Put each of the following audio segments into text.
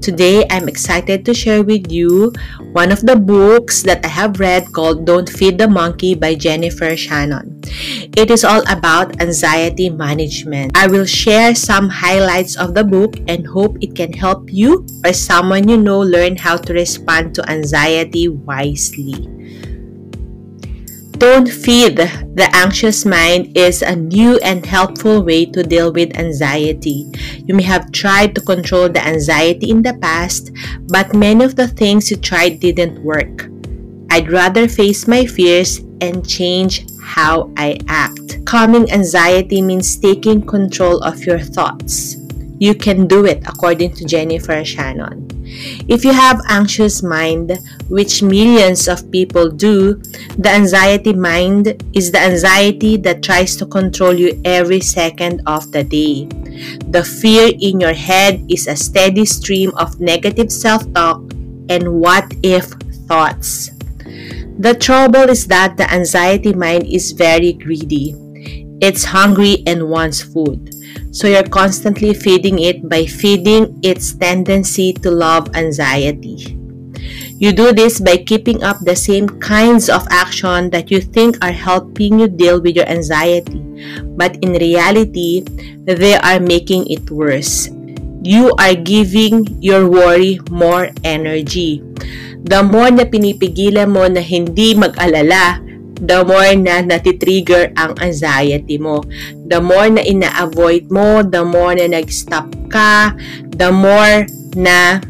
Today, I'm excited to share with you one of the books that I have read called Don't Feed the Monkey by Jennifer Shannon. It is all about anxiety management. I will share some highlights of the book and hope it can help you or someone you know learn how to respond to anxiety wisely. Don't feed the anxious mind is a new and helpful way to deal with anxiety. You may have tried to control the anxiety in the past, but many of the things you tried didn't work. I'd rather face my fears and change how I act. Calming anxiety means taking control of your thoughts. You can do it according to Jennifer Shannon. If you have anxious mind, which millions of people do, the anxiety mind is the anxiety that tries to control you every second of the day. The fear in your head is a steady stream of negative self-talk and what if thoughts. The trouble is that the anxiety mind is very greedy. It's hungry and wants food. So you're constantly feeding it by feeding its tendency to love anxiety. You do this by keeping up the same kinds of action that you think are helping you deal with your anxiety, but in reality, they are making it worse. You are giving your worry more energy. The more na pinipigilan mo na hindi mag-alala, the more na natitrigger ang anxiety mo. The more na ina-avoid mo, the more na nag-stop ka, the more na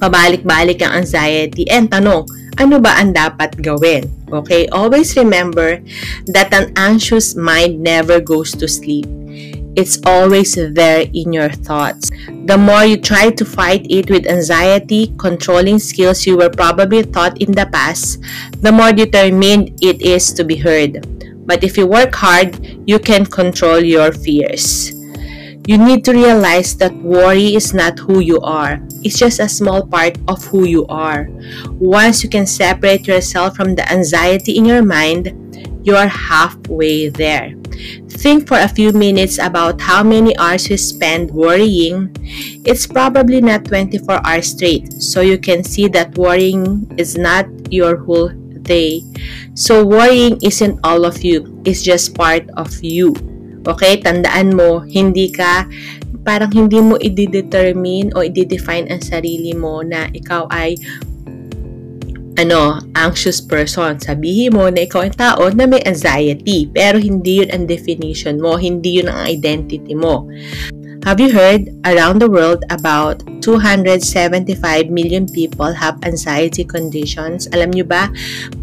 pabalik-balik ang anxiety. And tanong, ano ba ang dapat gawin? Okay, always remember that an anxious mind never goes to sleep. It's always there in your thoughts. The more you try to fight it with anxiety, controlling skills you were probably taught in the past, the more determined it is to be heard. But if you work hard, you can control your fears. You need to realize that worry is not who you are. It's just a small part of who you are. Once you can separate yourself from the anxiety in your mind, you are halfway there. Think for a few minutes about how many hours you spend worrying. It's probably not 24 hours straight, so you can see that worrying is not your whole day. So worrying isn't all of you, it's just part of you. Okay, tandaan mo, hindi ka parang hindi mo i-determine o i-define ang sarili mo na ikaw ay ano, anxious person. Sabihin mo na ikaw ang tao na may anxiety, pero hindi yun ang definition mo, hindi yun ang identity mo. Have you heard around the world about 275 million people have anxiety conditions? Alam nyo ba,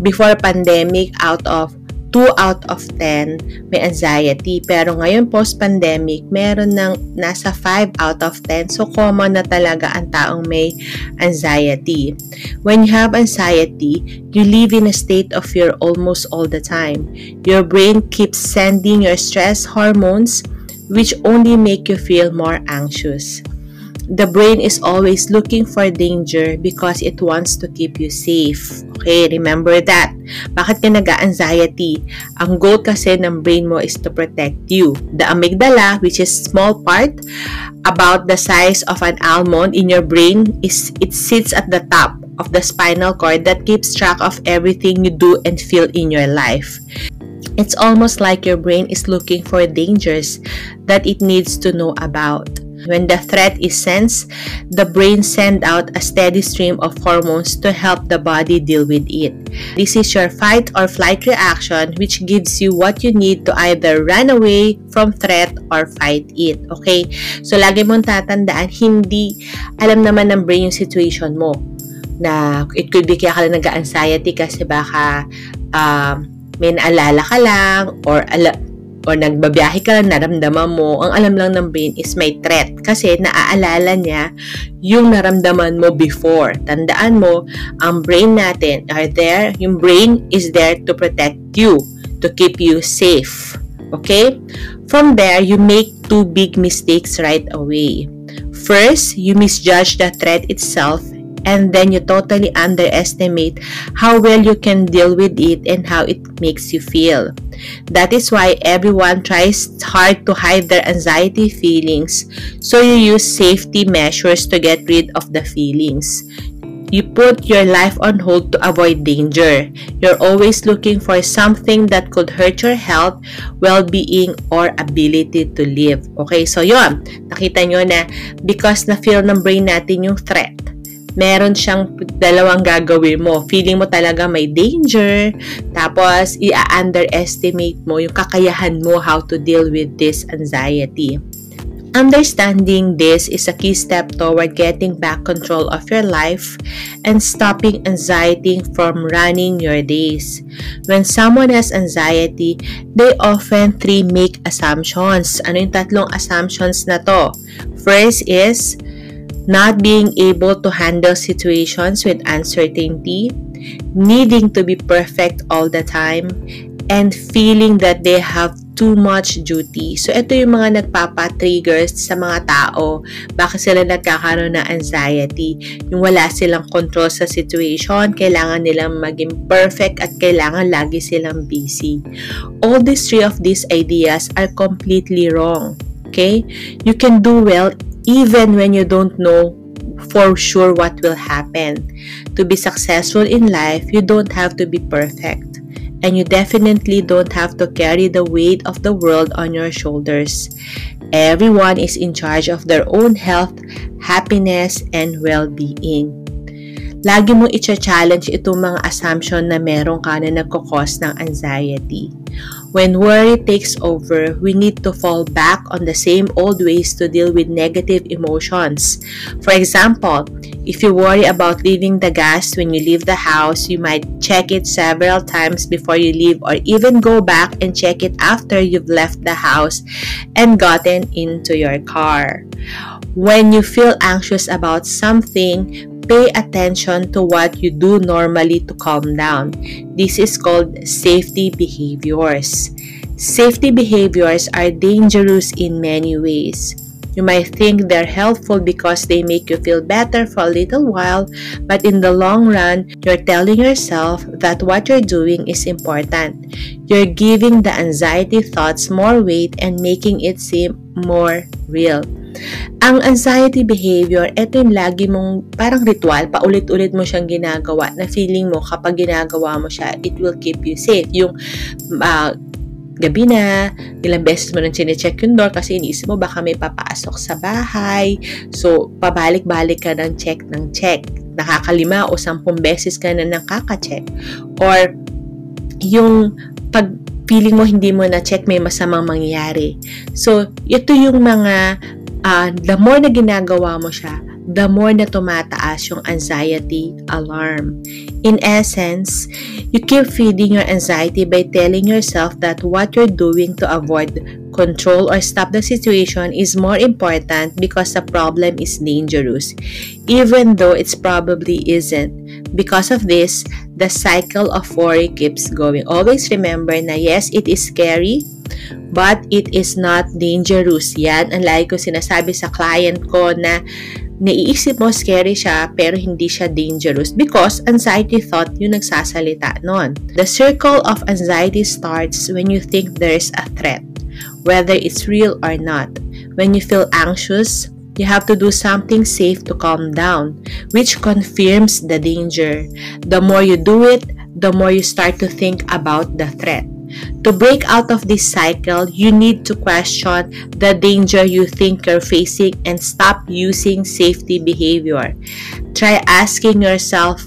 before pandemic, out of 2 out of 10 may anxiety. Pero ngayon post-pandemic, meron ng nasa 5 out of 10. So common na talaga ang taong may anxiety. When you have anxiety, you live in a state of fear almost all the time. Your brain keeps sending your stress hormones which only make you feel more anxious. The brain is always looking for danger because it wants to keep you safe. Okay, remember that. Bakit ka nag-anxiety? Ang goal kasi ng brain mo is to protect you. The amygdala, which is small part, about the size of an almond in your brain, is it sits at the top of the spinal cord that keeps track of everything you do and feel in your life. It's almost like your brain is looking for dangers that it needs to know about. When the threat is sensed, the brain sends out a steady stream of hormones to help the body deal with it. This is your fight or flight reaction which gives you what you need to either run away from threat or fight it. Okay? So, lagi mong tatandaan, hindi alam naman ng brain yung situation mo. Na it could be kaya ka lang nag-anxiety kasi baka um, may naalala ka lang or ala, or nagbabiyahe ka lang, naramdaman mo, ang alam lang ng brain is may threat. Kasi naaalala niya yung naramdaman mo before. Tandaan mo, ang brain natin are there, yung brain is there to protect you. to keep you safe. Okay? From there, you make two big mistakes right away. First, you misjudge the threat itself and then you totally underestimate how well you can deal with it and how it makes you feel. That is why everyone tries hard to hide their anxiety feelings, so you use safety measures to get rid of the feelings. You put your life on hold to avoid danger. You're always looking for something that could hurt your health, well-being, or ability to live. Okay, so yon Nakita nyo na because na-feel ng brain natin yung threat, meron siyang dalawang gagawin mo. Feeling mo talaga may danger, tapos i-underestimate mo yung kakayahan mo how to deal with this anxiety. Understanding this is a key step toward getting back control of your life and stopping anxiety from running your days. When someone has anxiety, they often three make assumptions. Ano yung tatlong assumptions na to? First is not being able to handle situations with uncertainty, needing to be perfect all the time, and feeling that they have too much duty. So, ito yung mga nagpapa-triggers sa mga tao. Bakit sila nagkakaroon ng anxiety? Yung wala silang control sa situation, kailangan nilang maging perfect at kailangan lagi silang busy. All these three of these ideas are completely wrong. Okay? You can do well even when you don't know for sure what will happen. To be successful in life, you don't have to be perfect and you definitely don't have to carry the weight of the world on your shoulders. Everyone is in charge of their own health, happiness, and well-being. Lagi mo i-challenge itong mga assumption na meron ka na nagkakos ng anxiety. When worry takes over, we need to fall back on the same old ways to deal with negative emotions. For example, if you worry about leaving the gas when you leave the house, you might check it several times before you leave or even go back and check it after you've left the house and gotten into your car. When you feel anxious about something, pay attention to what you do normally to calm down. This is called safety behaviors. Safety behaviors are dangerous in many ways. You might think they're helpful because they make you feel better for a little while, but in the long run, you're telling yourself that what you're doing is important. You're giving the anxiety thoughts more weight and making it seem more real. Ang anxiety behavior, ito yung lagi mong parang ritual, paulit-ulit mo siyang ginagawa na feeling mo kapag ginagawa mo siya, it will keep you safe. Yung uh, gabi na, ilang beses mo nang chinecheck yung door kasi iniisip mo baka may papasok sa bahay. So, pabalik-balik ka ng check ng check. Nakakalima o sampung beses ka na nakaka-check. Or, yung pag feeling mo hindi mo na check may masamang mangyayari. So, ito yung mga uh, the more na ginagawa mo siya, the more na tumataas yung anxiety alarm. In essence, you keep feeding your anxiety by telling yourself that what you're doing to avoid control or stop the situation is more important because the problem is dangerous, even though it's probably isn't. Because of this, the cycle of worry keeps going. Always remember na yes, it is scary, but it is not dangerous. Yan ang lagi ko sinasabi sa client ko na naiisip mo scary siya pero hindi siya dangerous because anxiety thought yung nagsasalita nun. The circle of anxiety starts when you think there's a threat, whether it's real or not. When you feel anxious, you have to do something safe to calm down, which confirms the danger. The more you do it, the more you start to think about the threat. To break out of this cycle, you need to question the danger you think you're facing and stop using safety behavior. Try asking yourself,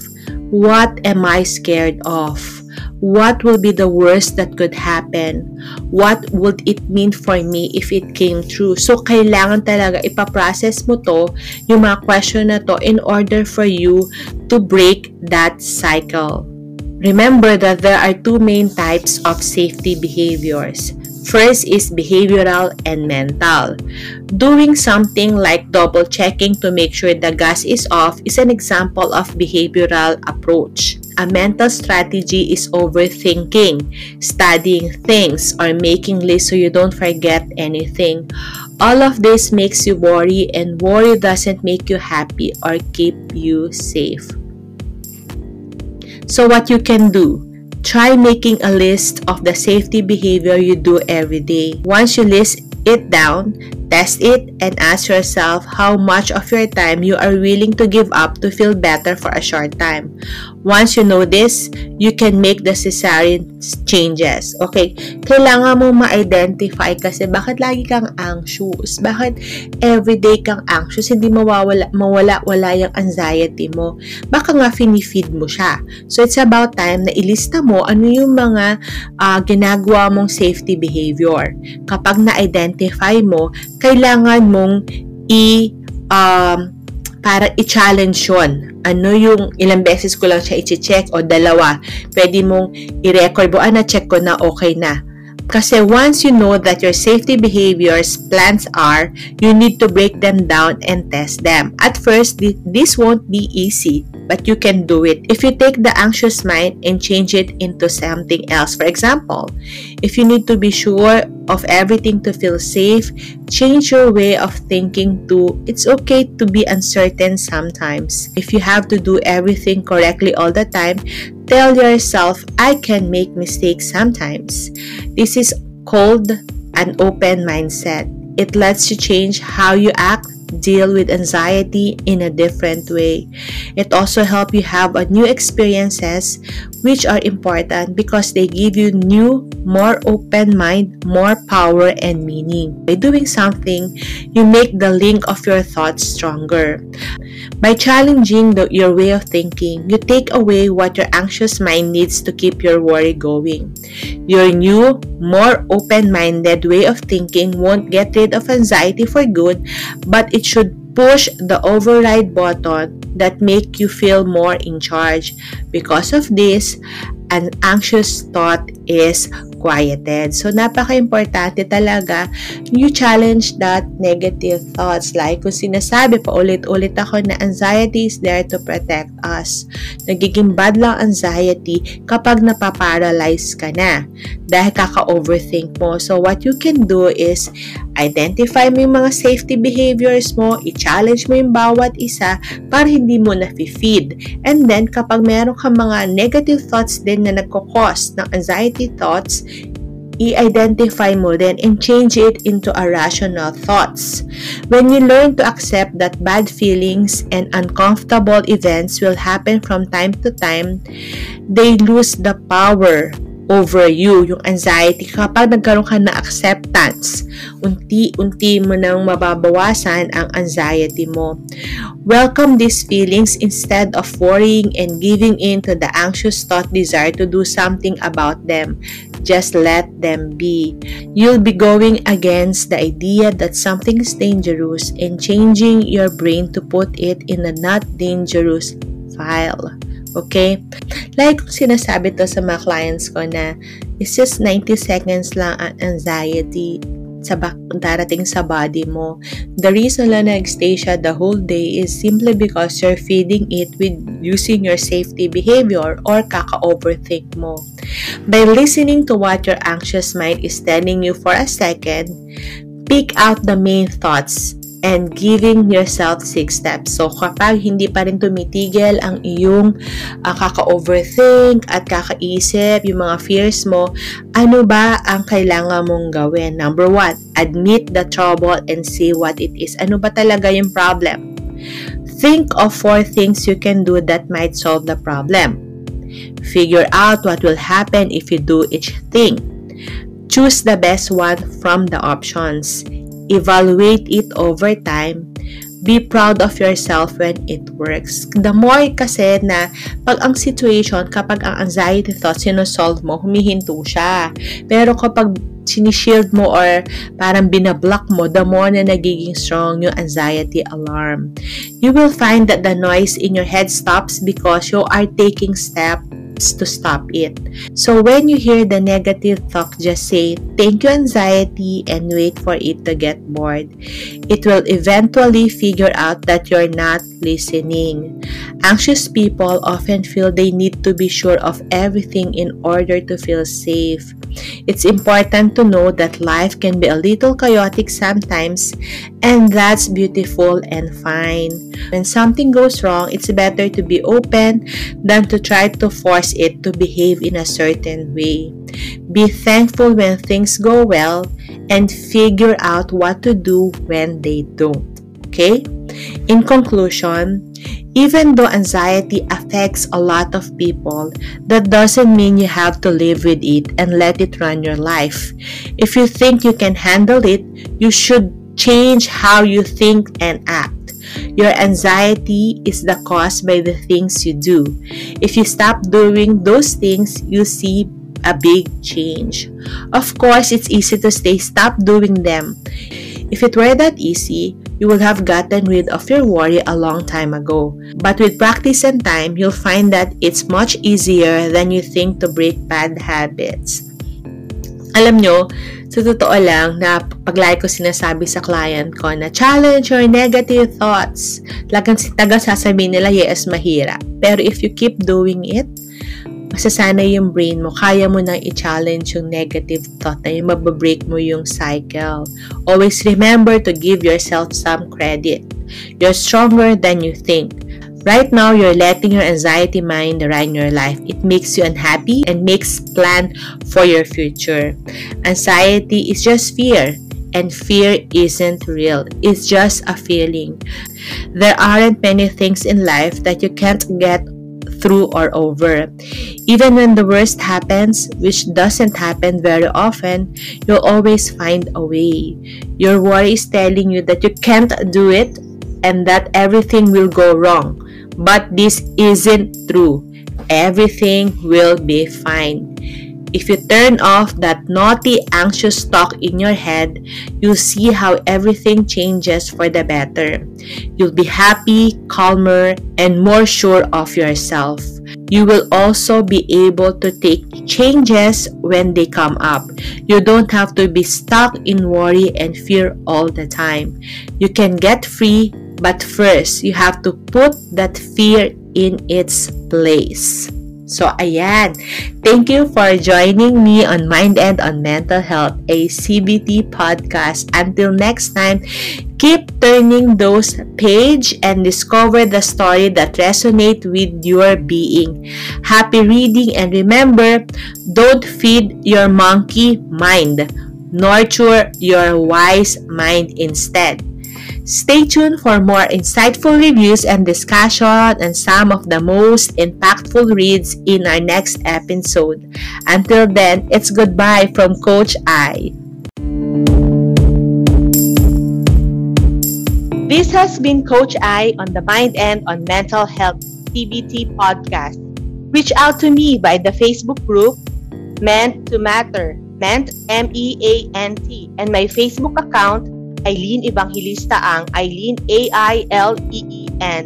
what am I scared of? What will be the worst that could happen? What would it mean for me if it came true? So, kailangan talaga ipaprocess mo to, yung mga question na to, in order for you to break that cycle. Remember that there are two main types of safety behaviors. First is behavioral and mental. Doing something like double checking to make sure the gas is off is an example of behavioral approach. A mental strategy is overthinking, studying things, or making lists so you don't forget anything. All of this makes you worry, and worry doesn't make you happy or keep you safe. So, what you can do? Try making a list of the safety behavior you do every day. Once you list it down, Test it and ask yourself how much of your time you are willing to give up to feel better for a short time. Once you know this, you can make the necessary changes. Okay? Kailangan mo ma-identify kasi bakit lagi kang anxious? Bakit everyday kang anxious? Hindi mawawala, mawala wala yung anxiety mo. Baka nga finifeed mo siya. So, it's about time na ilista mo ano yung mga uh, ginagawa mong safety behavior. Kapag na-identify mo, kailangan mong i um, para i-challenge yon. Ano yung ilang beses ko lang siya i-check o dalawa. Pwede mong i-record mo, ah, na-check ko na okay na. Kasi once you know that your safety behaviors plans are, you need to break them down and test them. At first, this won't be easy but you can do it if you take the anxious mind and change it into something else. For example, if you need to be sure of everything to feel safe, change your way of thinking to it's okay to be uncertain sometimes. If you have to do everything correctly all the time, tell yourself, I can make mistakes sometimes. This is called an open mindset. It lets you change how you act deal with anxiety in a different way. It also helps you have a new experiences which are important because they give you new, more open mind, more power and meaning. By doing something, you make the link of your thoughts stronger. By challenging the, your way of thinking, you take away what your anxious mind needs to keep your worry going. Your new, more open-minded way of thinking won't get rid of anxiety for good, but it should push the override button that make you feel more in charge. Because of this, an anxious thought is quieted. So, napaka-importante talaga you challenge that negative thoughts. Like, kung sinasabi pa ulit-ulit ako na anxiety is there to protect us. Nagiging bad lang anxiety kapag napaparalyze ka na dahil kaka-overthink mo. So, what you can do is identify mo yung mga safety behaviors mo, i-challenge mo yung bawat isa para hindi mo na-feed. And then, kapag meron ka mga negative thoughts din na nagkakos ng anxiety thoughts, i-identify mo din and change it into a rational thoughts. When you learn to accept that bad feelings and uncomfortable events will happen from time to time, they lose the power over you, yung anxiety. Kapag nagkaroon ka na acceptance, unti-unti mo nang mababawasan ang anxiety mo. Welcome these feelings instead of worrying and giving in to the anxious thought desire to do something about them. Just let them be. You'll be going against the idea that something is dangerous and changing your brain to put it in a not dangerous file. Okay? Like kung sinasabi to sa mga clients ko na it's just 90 seconds lang ang anxiety sa back, darating sa body mo. The reason lang nag-stay siya the whole day is simply because you're feeding it with using your safety behavior or kaka-overthink mo. By listening to what your anxious mind is telling you for a second, pick out the main thoughts and giving yourself six steps. So, kapag hindi pa rin tumitigil ang iyong uh, kaka-overthink at kakaisip, yung mga fears mo, ano ba ang kailangan mong gawin? Number one, admit the trouble and see what it is. Ano ba talaga yung problem? Think of four things you can do that might solve the problem. Figure out what will happen if you do each thing. Choose the best one from the options evaluate it over time, be proud of yourself when it works. The more kasi na pag ang situation, kapag ang anxiety thoughts sinosolve mo, humihinto siya. Pero kapag sinishield mo or parang binablock mo, the more na nagiging strong yung anxiety alarm. You will find that the noise in your head stops because you are taking step to stop it. So when you hear the negative talk, just say, thank you anxiety and wait for it to get bored. It will eventually figure out that you're not listening. Anxious people often feel they need to be sure of everything in order to feel safe. It's important to know that life can be a little chaotic sometimes, and that's beautiful and fine. When something goes wrong, it's better to be open than to try to force it to behave in a certain way. Be thankful when things go well and figure out what to do when they don't. Okay? In conclusion, even though anxiety affects a lot of people, that doesn't mean you have to live with it and let it run your life. If you think you can handle it, you should change how you think and act. Your anxiety is the cause by the things you do. If you stop doing those things, you see a big change. Of course, it's easy to say stop doing them. If it were that easy, you would have gotten rid of your worry a long time ago. But with practice and time, you'll find that it's much easier than you think to break bad habits. Alam nyo, sa totoo lang na paglay ko sinasabi sa client ko na challenge your negative thoughts. Lagang taga sasabihin nila, yes, mahirap. Pero if you keep doing it, masasanay yung brain mo, kaya mo nang i-challenge yung negative thought na yung mababreak mo yung cycle. Always remember to give yourself some credit. You're stronger than you think. Right now, you're letting your anxiety mind run your life. It makes you unhappy and makes plan for your future. Anxiety is just fear, and fear isn't real. It's just a feeling. There aren't many things in life that you can't get through or over. Even when the worst happens, which doesn't happen very often, you'll always find a way. Your worry is telling you that you can't do it and that everything will go wrong. But this isn't true. Everything will be fine. If you turn off that naughty, anxious talk in your head, you'll see how everything changes for the better. You'll be happy, calmer, and more sure of yourself. You will also be able to take changes when they come up. You don't have to be stuck in worry and fear all the time. You can get free, but first, you have to put that fear in its place. So, ayan. Thank you for joining me on Mind and on Mental Health, a CBT podcast. Until next time, keep turning those page and discover the story that resonate with your being. Happy reading and remember, don't feed your monkey mind. Nurture your wise mind instead. Stay tuned for more insightful reviews and discussion on some of the most impactful reads in our next episode. Until then, it's goodbye from Coach I. This has been Coach I on the Mind and on Mental Health TBT podcast. Reach out to me by the Facebook group Meant to Matter, Meant M E A N T, and my Facebook account Eileen Evangelista ang Eileen A-I-L-E-E-N.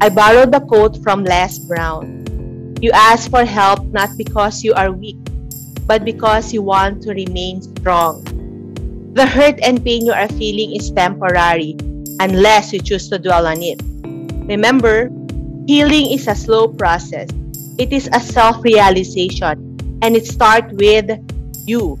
I borrowed the quote from Les Brown. You ask for help not because you are weak, but because you want to remain strong. The hurt and pain you are feeling is temporary unless you choose to dwell on it. Remember, healing is a slow process. It is a self-realization and it starts with you.